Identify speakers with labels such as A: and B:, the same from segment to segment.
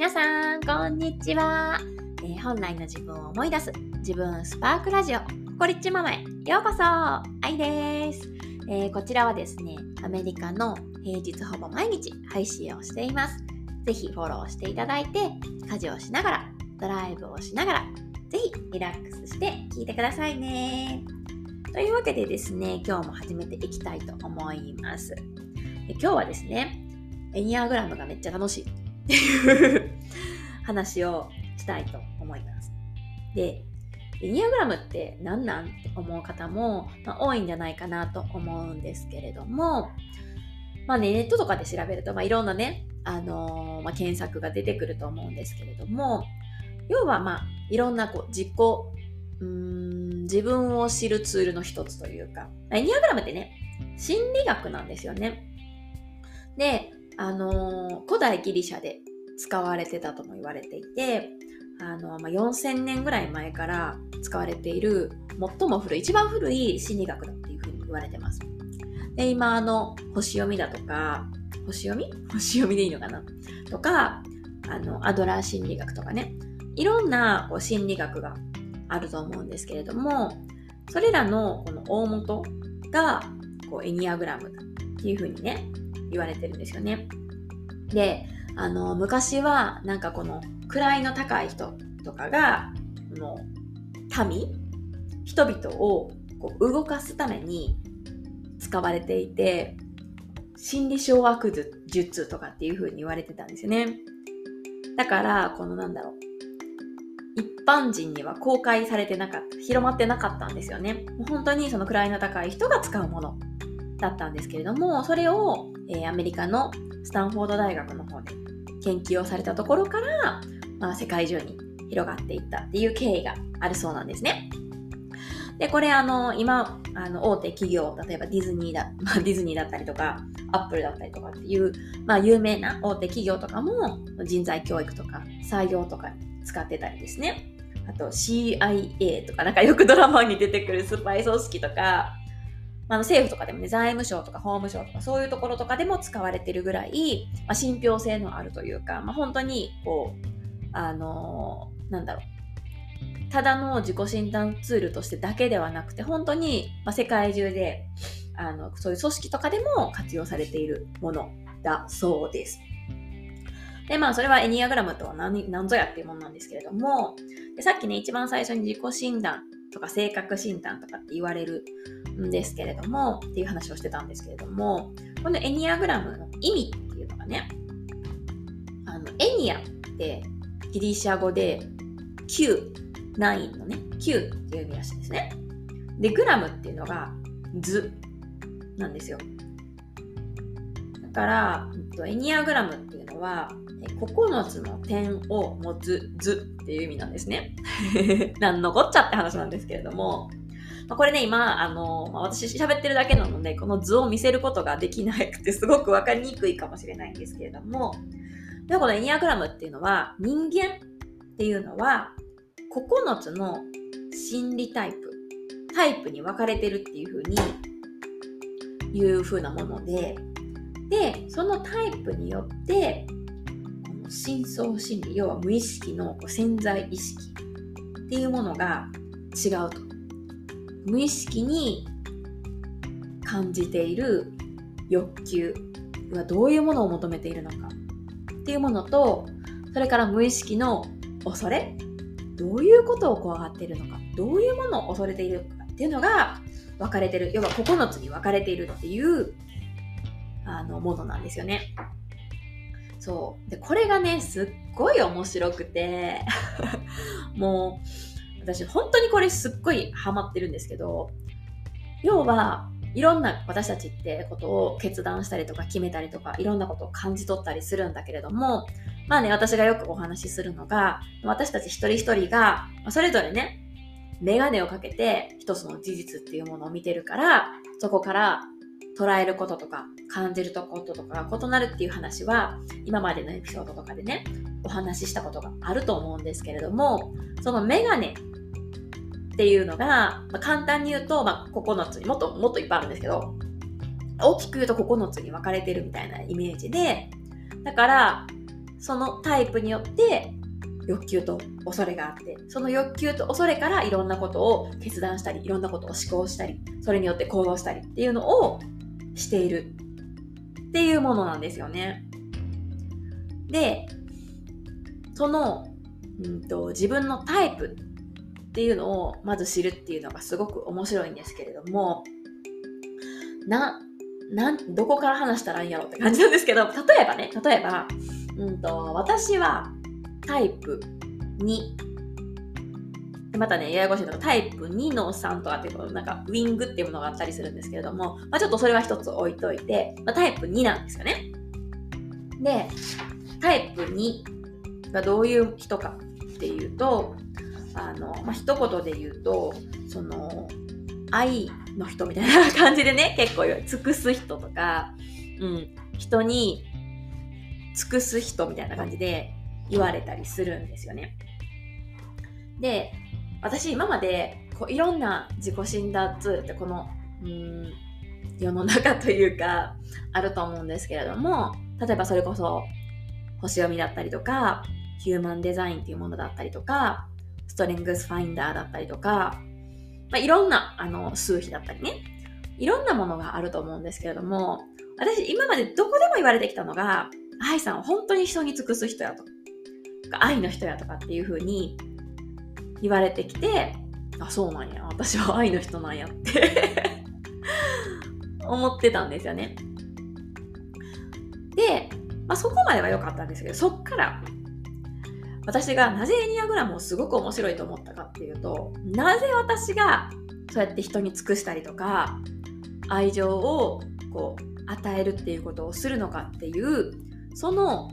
A: 皆さん、こんにちは。えー、本来の自分を思い出す自分スパークラジオ、ココリッチママへようこそ愛です、えー、こちらはですね、アメリカの平日ほぼ毎日配信をしています。ぜひフォローしていただいて、家事をしながら、ドライブをしながら、ぜひリラックスして聞いてくださいね。というわけでですね、今日も始めていきたいと思います。今日はですね、エニアグラムがめっちゃ楽しいっていう話をしたいと思います。で、エニアグラムって何なんって思う方も、まあ、多いんじゃないかなと思うんですけれども、まあね、ネットとかで調べると、まあ、いろんなね、あのー、まあ、検索が出てくると思うんですけれども、要はまあ、いろんなこう自己、うん、自分を知るツールの一つというか、エニアグラムってね、心理学なんですよね。で、あの古代ギリシャで使われてたとも言われていて、あのまあ、4000年ぐらい前から使われている最も古い、一番古い心理学だっていうふうに言われてます。で、今、あの、星読みだとか、星読み？星読みでいいのかな？とか、あの、アドラー心理学とかね、いろんなこう心理学があると思うんですけれども、それらのこの大元がこうエニアグラムっていうふうにね、言われてるんですよね。で、あの、昔はなんかこの位の高い人とかが、この民人々をこう動かすために使われていて、心理掌握術とかっていう風に言われてたんですよね。だから、このなんだろう。一般人には公開されてなかった、広まってなかったんですよね。もう本当にその位の高い人が使うものだったんですけれども、それを、えー、アメリカのスタンフォード大学の方で研究をされたところから、まあ、世界中に広がっていったっていう経緯があるそうなんですね。で、これあの、今、あの、大手企業、例えばディズニーだ、まあ、ディズニーだったりとか、アップルだったりとかっていう、まあ、有名な大手企業とかも、人材教育とか、採用とか使ってたりですね。あと CIA とか、なんかよくドラマに出てくるスパイ組織とか、まあ、政府とかでもね、財務省とか法務省とかそういうところとかでも使われてるぐらい、まあ、信憑性のあるというか、まあ、本当に、こう、あのー、なんだろう。ただの自己診断ツールとしてだけではなくて、本当に、まあ、世界中で、あの、そういう組織とかでも活用されているものだそうです。で、まあ、それはエニアグラムとは何何ぞやっていうものなんですけれども、でさっきね、一番最初に自己診断とか性格診断とかって言われるんですけれども、っていう話をしてたんですけれども、このエニアグラムの意味っていうのがね、あの、エニアってギリシャ語で9、9のね、9っていう意味らしいですね。で、グラムっていうのが図なんですよ。だから、エニアグラムっていうのは、9つの点を持つ図っていう意味なんですね。なんのこっちゃって話なんですけれども、ま、これね、今、あの、まあ、私喋ってるだけなので、この図を見せることができなくて、すごくわかりにくいかもしれないんですけれども、でこのエニアグラムっていうのは、人間っていうのは、9つの心理タイプ、タイプに分かれてるっていうふうに、いうふうなもので、で、そのタイプによって、深層心理、要は無意識の潜在意識っていうものが違うと。無意識に感じている欲求はどういうものを求めているのかっていうものとそれから無意識の恐れどういうことを怖がっているのかどういうものを恐れているかっていうのが分かれてる要は9つに分かれているっていうあのものなんですよね。そう。でこれがねすっごい面白くて。もう私本当にこれすっごいハマってるんですけど、要はいろんな私たちってことを決断したりとか決めたりとかいろんなことを感じ取ったりするんだけれども、まあね、私がよくお話しするのが、私たち一人一人が、それぞれね、メガネをかけて一つの事実っていうものを見てるから、そこから捉えることとか感じることとかが異なるっていう話は今までのエピソードとかでねお話ししたことがあると思うんですけれどもそのメガネっていうのが、まあ、簡単に言うと、まあ、9つにもっともっといっぱいあるんですけど大きく言うと9つに分かれてるみたいなイメージでだからそのタイプによって欲求と恐れがあってその欲求と恐れからいろんなことを決断したりいろんなことを思考したりそれによって行動したりっていうのをしているっていうものなんですよね。でその、うんと、自分のタイプっていうのをまず知るっていうのがすごく面白いんですけれどもななんどこから話したらいいんやろって感じなんですけど例えばね例えば、うんと私はタイプ2。またね、ややこしいのがタイプ2の3とかっていうのなんかウィングっていうものがあったりするんですけれども、まあ、ちょっとそれは一つ置いといて、まあ、タイプ2なんですよね。で、タイプ2がどういう人かっていうと、あの、まあ、一言で言うと、その、愛の人みたいな感じでね、結構尽くす人とか、うん、人に尽くす人みたいな感じで、言われたりするんですよね。で、私今までこういろんな自己診断ツールってこのうん世の中というかあると思うんですけれども例えばそれこそ星読みだったりとかヒューマンデザインっていうものだったりとかストレングスファインダーだったりとか、まあ、いろんなあの数比だったりねいろんなものがあると思うんですけれども私今までどこでも言われてきたのが愛さんは本当に人に尽くす人やと愛の人やとかっていう風に言われてきてあそうなんや。私は愛の人なんやって 思ってたんですよね。で、まあ、そこまでは良かったんですけどそっから私がなぜエニアグラムをすごく面白いと思ったかっていうとなぜ私がそうやって人に尽くしたりとか愛情をこう与えるっていうことをするのかっていうその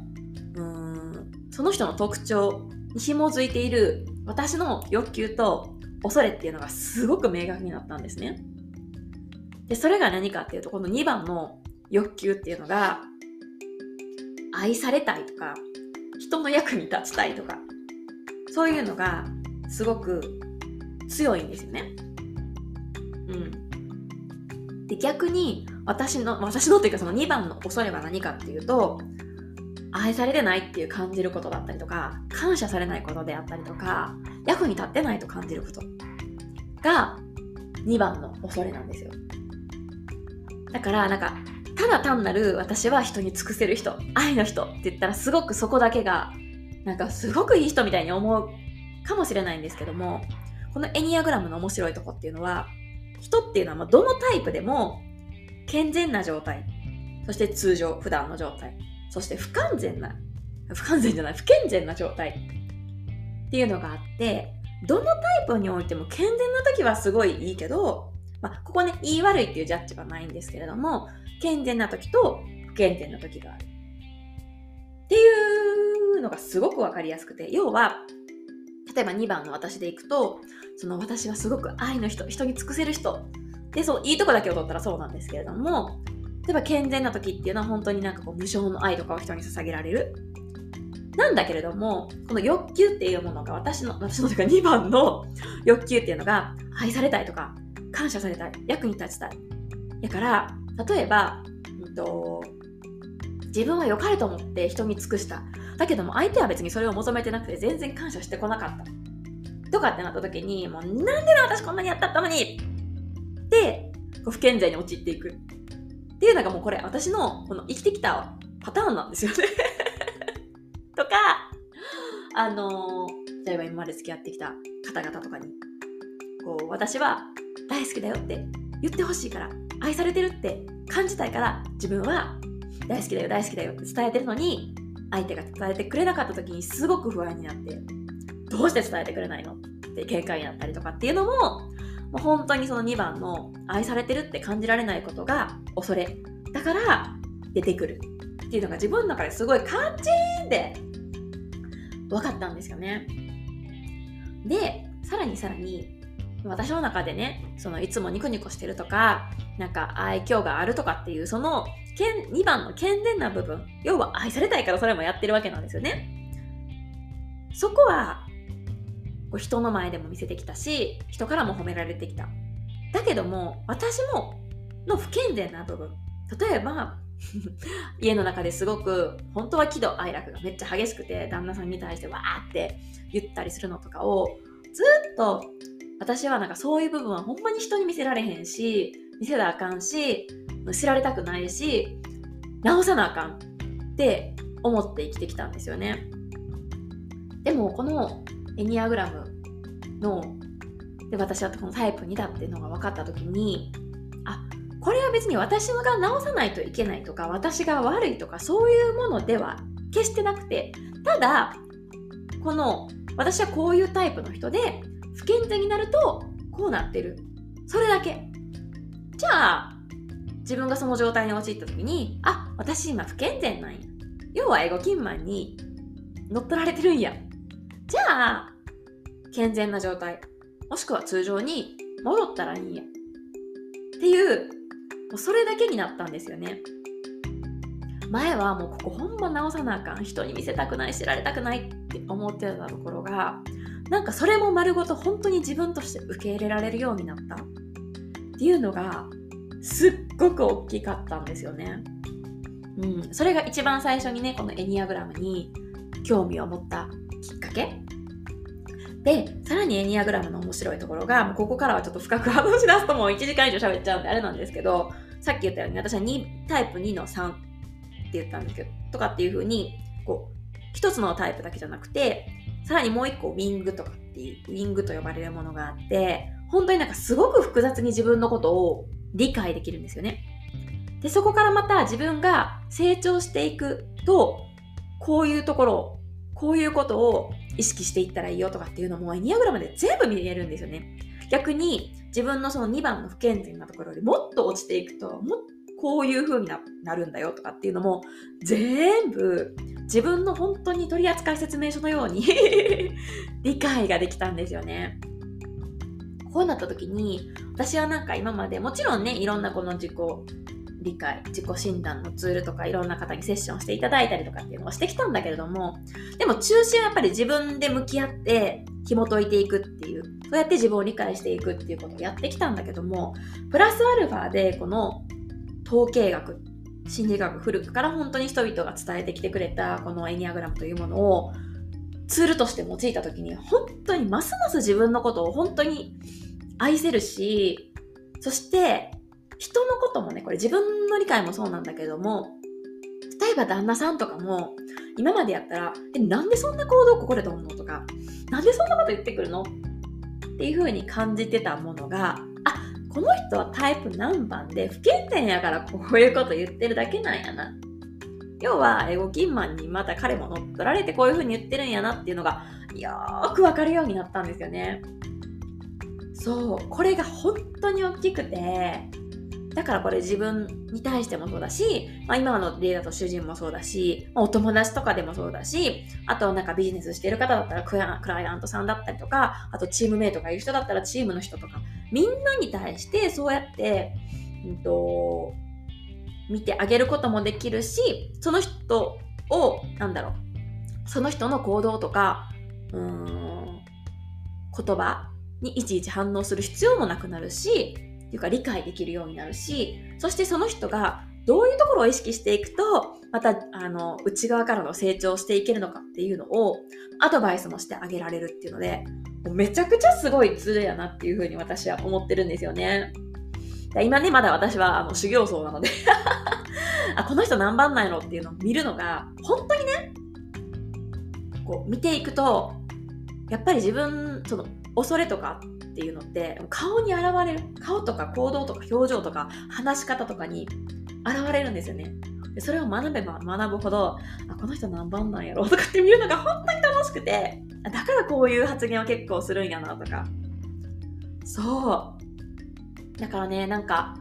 A: うーんその人の特徴に紐づいている私の欲求と恐れっていうのがすごく明確になったんですね。で、それが何かっていうと、この2番の欲求っていうのが、愛されたいとか、人の役に立ちたいとか、そういうのがすごく強いんですよね。うん。で、逆に私の、私のっていうかその2番の恐れは何かっていうと、愛されてないっていう感じることだったりとか感謝されないことであったりとか役に立ってないと感じることが2番の恐れなんですよ。だからなんかただ単なる私は人に尽くせる人愛の人って言ったらすごくそこだけがなんかすごくいい人みたいに思うかもしれないんですけどもこのエニアグラムの面白いとこっていうのは人っていうのはどのタイプでも健全な状態そして通常普段の状態。そして不完全な、不完全じゃない、不健全な状態っていうのがあって、どのタイプにおいても健全な時はすごいいいけど、まあ、ここね、言い悪いっていうジャッジはないんですけれども、健全な時と不健全な時がある。っていうのがすごくわかりやすくて、要は、例えば2番の私でいくと、その私はすごく愛の人、人に尽くせる人。で、そう、いいとこだけを取ったらそうなんですけれども、例えば健全な時っていうのは本当になんかこう無償の愛とかを人に捧げられる。なんだけれども、この欲求っていうものが私の、私のというか2番の 欲求っていうのが愛されたいとか、感謝されたい、役に立ちたい。だから、例えば、うんと、自分は良かれと思って人に尽くした。だけども相手は別にそれを求めてなくて全然感謝してこなかった。とかってなった時に、もうなんでな私こんなにやったったのにって、こう不健全に陥っていく。っていうのがもうこれ私のこの生きてきたパターンなんですよね。とか、あの、例えば今まで付き合ってきた方々とかに、こう、私は大好きだよって言ってほしいから、愛されてるって感じたいから、自分は大好きだよ、大好きだよって伝えてるのに、相手が伝えてくれなかった時にすごく不安になって、どうして伝えてくれないのって喧嘩になったりとかっていうのも、もう本当にその2番の愛されてるって感じられないことが恐れだから出てくるっていうのが自分の中ですごいカチーンって分かったんですよね。で、さらにさらに私の中でね、そのいつもニコニコしてるとか、なんか愛嬌があるとかっていう、その2番の健全な部分、要は愛されたいからそれもやってるわけなんですよね。そこはこう人の前でも見せてきたし人からも褒められてきた。だけども私もの不健全な部分。例えば 家の中ですごく本当は喜怒哀楽がめっちゃ激しくて旦那さんに対してわーって言ったりするのとかをずっと私はなんかそういう部分はほんまに人に見せられへんし見せなあかんし知られたくないし直さなあかん。って思って生きてきたんですよね。でもこのエニアグラムので私はこのタイプ2だっていうのが分かった時にあこれは別に私が直さないといけないとか私が悪いとかそういうものでは決してなくてただこの私はこういうタイプの人で不健全になるとこうなってる。それだけ。じゃあ自分がその状態に陥った時にあ私今不健全なんや。要はエゴキンマンに乗っ取られてるんや。じゃあ健全な状態。もしくは通常に戻ったらいいや。っていうもうそれだけになったんですよね。前はもうここほんま直さなあかん。人に見せたくない知られたくないって思ってたところがなんかそれも丸ごと本当に自分として受け入れられるようになった。っていうのがすっごく大きかったんですよね。うん、それが一番最初にねこのエニアグラムに興味を持ったきっかけ？で、さらにエニアグラムの面白いところが、もうここからはちょっと深く話し出すともう1時間以上喋っちゃうんであれなんですけど、さっき言ったように私は2タイプ2の3って言ったんですけど、とかっていう風に、こう、一つのタイプだけじゃなくて、さらにもう一個ウィングとかっていう、ウィングと呼ばれるものがあって、本当になんかすごく複雑に自分のことを理解できるんですよね。で、そこからまた自分が成長していくと、こういうところ、こういうことを意識していったらいいよとかっていうのもエニアグラムで全部見れるんですよね。逆に自分のその2番の不健全なところよりもっと落ちていくともっとこういう風になるんだよとかっていうのも全部自分の本当に取扱説明書のように 理解ができたんですよね。こうなった時に私はなんか今までもちろんねいろんなこの自己理解自己診断のツールとかいろんな方にセッションしていただいたりとかっていうのをしてきたんだけれどもでも中心はやっぱり自分で向き合って紐解いていくっていうそうやって自分を理解していくっていうことをやってきたんだけどもプラスアルファでこの統計学心理学古くから本当に人々が伝えてきてくれたこのエニアグラムというものをツールとして用いた時に本当にますます自分のことを本当に愛せるしそして人のこともね、これ自分の理解もそうなんだけども、例えば旦那さんとかも、今までやったら、え、なんでそんな行動ここでと思うのとか、なんでそんなこと言ってくるの？っていう風に感じてたものが、あ、この人はタイプ何番で不健全やからこういうこと言ってるだけなんやな。要は、エゴキンマンにまた彼も乗っ取られてこういう風に言ってるんやなっていうのが、よーくわかるようになったんですよね。そう、これが本当に大きくて、だからこれ自分に対してもそうだし、まあ、今の例だと主人もそうだし、まお友達とかでもそうだし、あとなんかビジネスしてる方だったらクライアントさんだったりとか、あとチームメイトがいる人だったらチームの人とか、みんなに対してそうやって、うんと、見てあげることもできるし、その人を、なんだろう、その人の行動とか、うん、言葉にいちいち反応する必要もなくなるし、っていうか理解できるようになるしそしてその人がどういうところを意識していくとまたあの内側からの成長していけるのかっていうのをアドバイスもしてあげられるっていうのでもうめちゃくちゃすごいツールやなっていうふうに私は思ってるんですよね。今ねまだ私はあの修行僧なのであこの人何番なんやろっていうのを見るのが本当にねこう見ていくとやっぱり自分その恐れとかっていうのって顔に現れる顔とか行動とか表情とか話し方とかに現れるんですよね。でそれを学べば学ぶほどあこの人何番なんやろ？とかって見るのが本当に楽しくてだからこういう発言を結構するんやなとか。そう。だからねなんか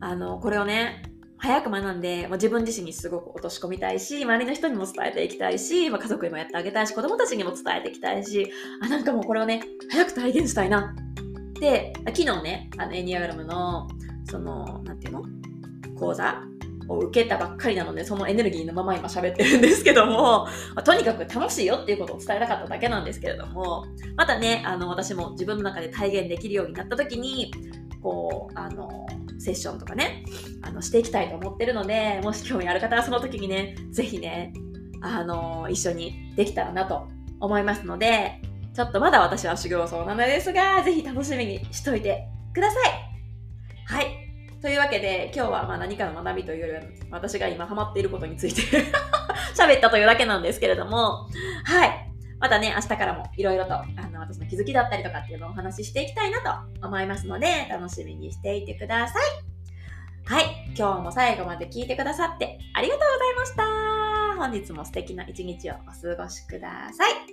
A: あのこれをね早く学んで、まあ、自分自身にすごく落とし込みたいし、周りの人にも伝えていきたいし、まあ、家族にもやってあげたいし、子供たちにも伝えていきたいし、あ、なんかもうこれをね、早く体現したいなって、昨日ね、あのエニアグラムの、その、なんていうの？講座を受けたばっかりなので、そのエネルギーのまま今喋ってるんですけども、まあ、とにかく楽しいよっていうことを伝えたかっただけなんですけれども、またね、あの、私も自分の中で体現できるようになった時に、こう、あの、セッションとかね、あの、していきたいと思ってるので、もし興味ある方はその時にね、ぜひね、あの、一緒にできたらなと思いますので、ちょっとまだ私は修行僧なのですが、ぜひ楽しみにしといてください。はい。というわけで、今日はま何かの学びというよりは、私が今ハマっていることについて 喋ったというだけなんですけれども、はい。またね、明日からもいろいろと、あの、私の気づきだったりとかっていうのをお話ししていきたいなと思いますので、楽しみにしていてください。はい。今日も最後まで聞いてくださってありがとうございました。本日も素敵な一日をお過ごしください。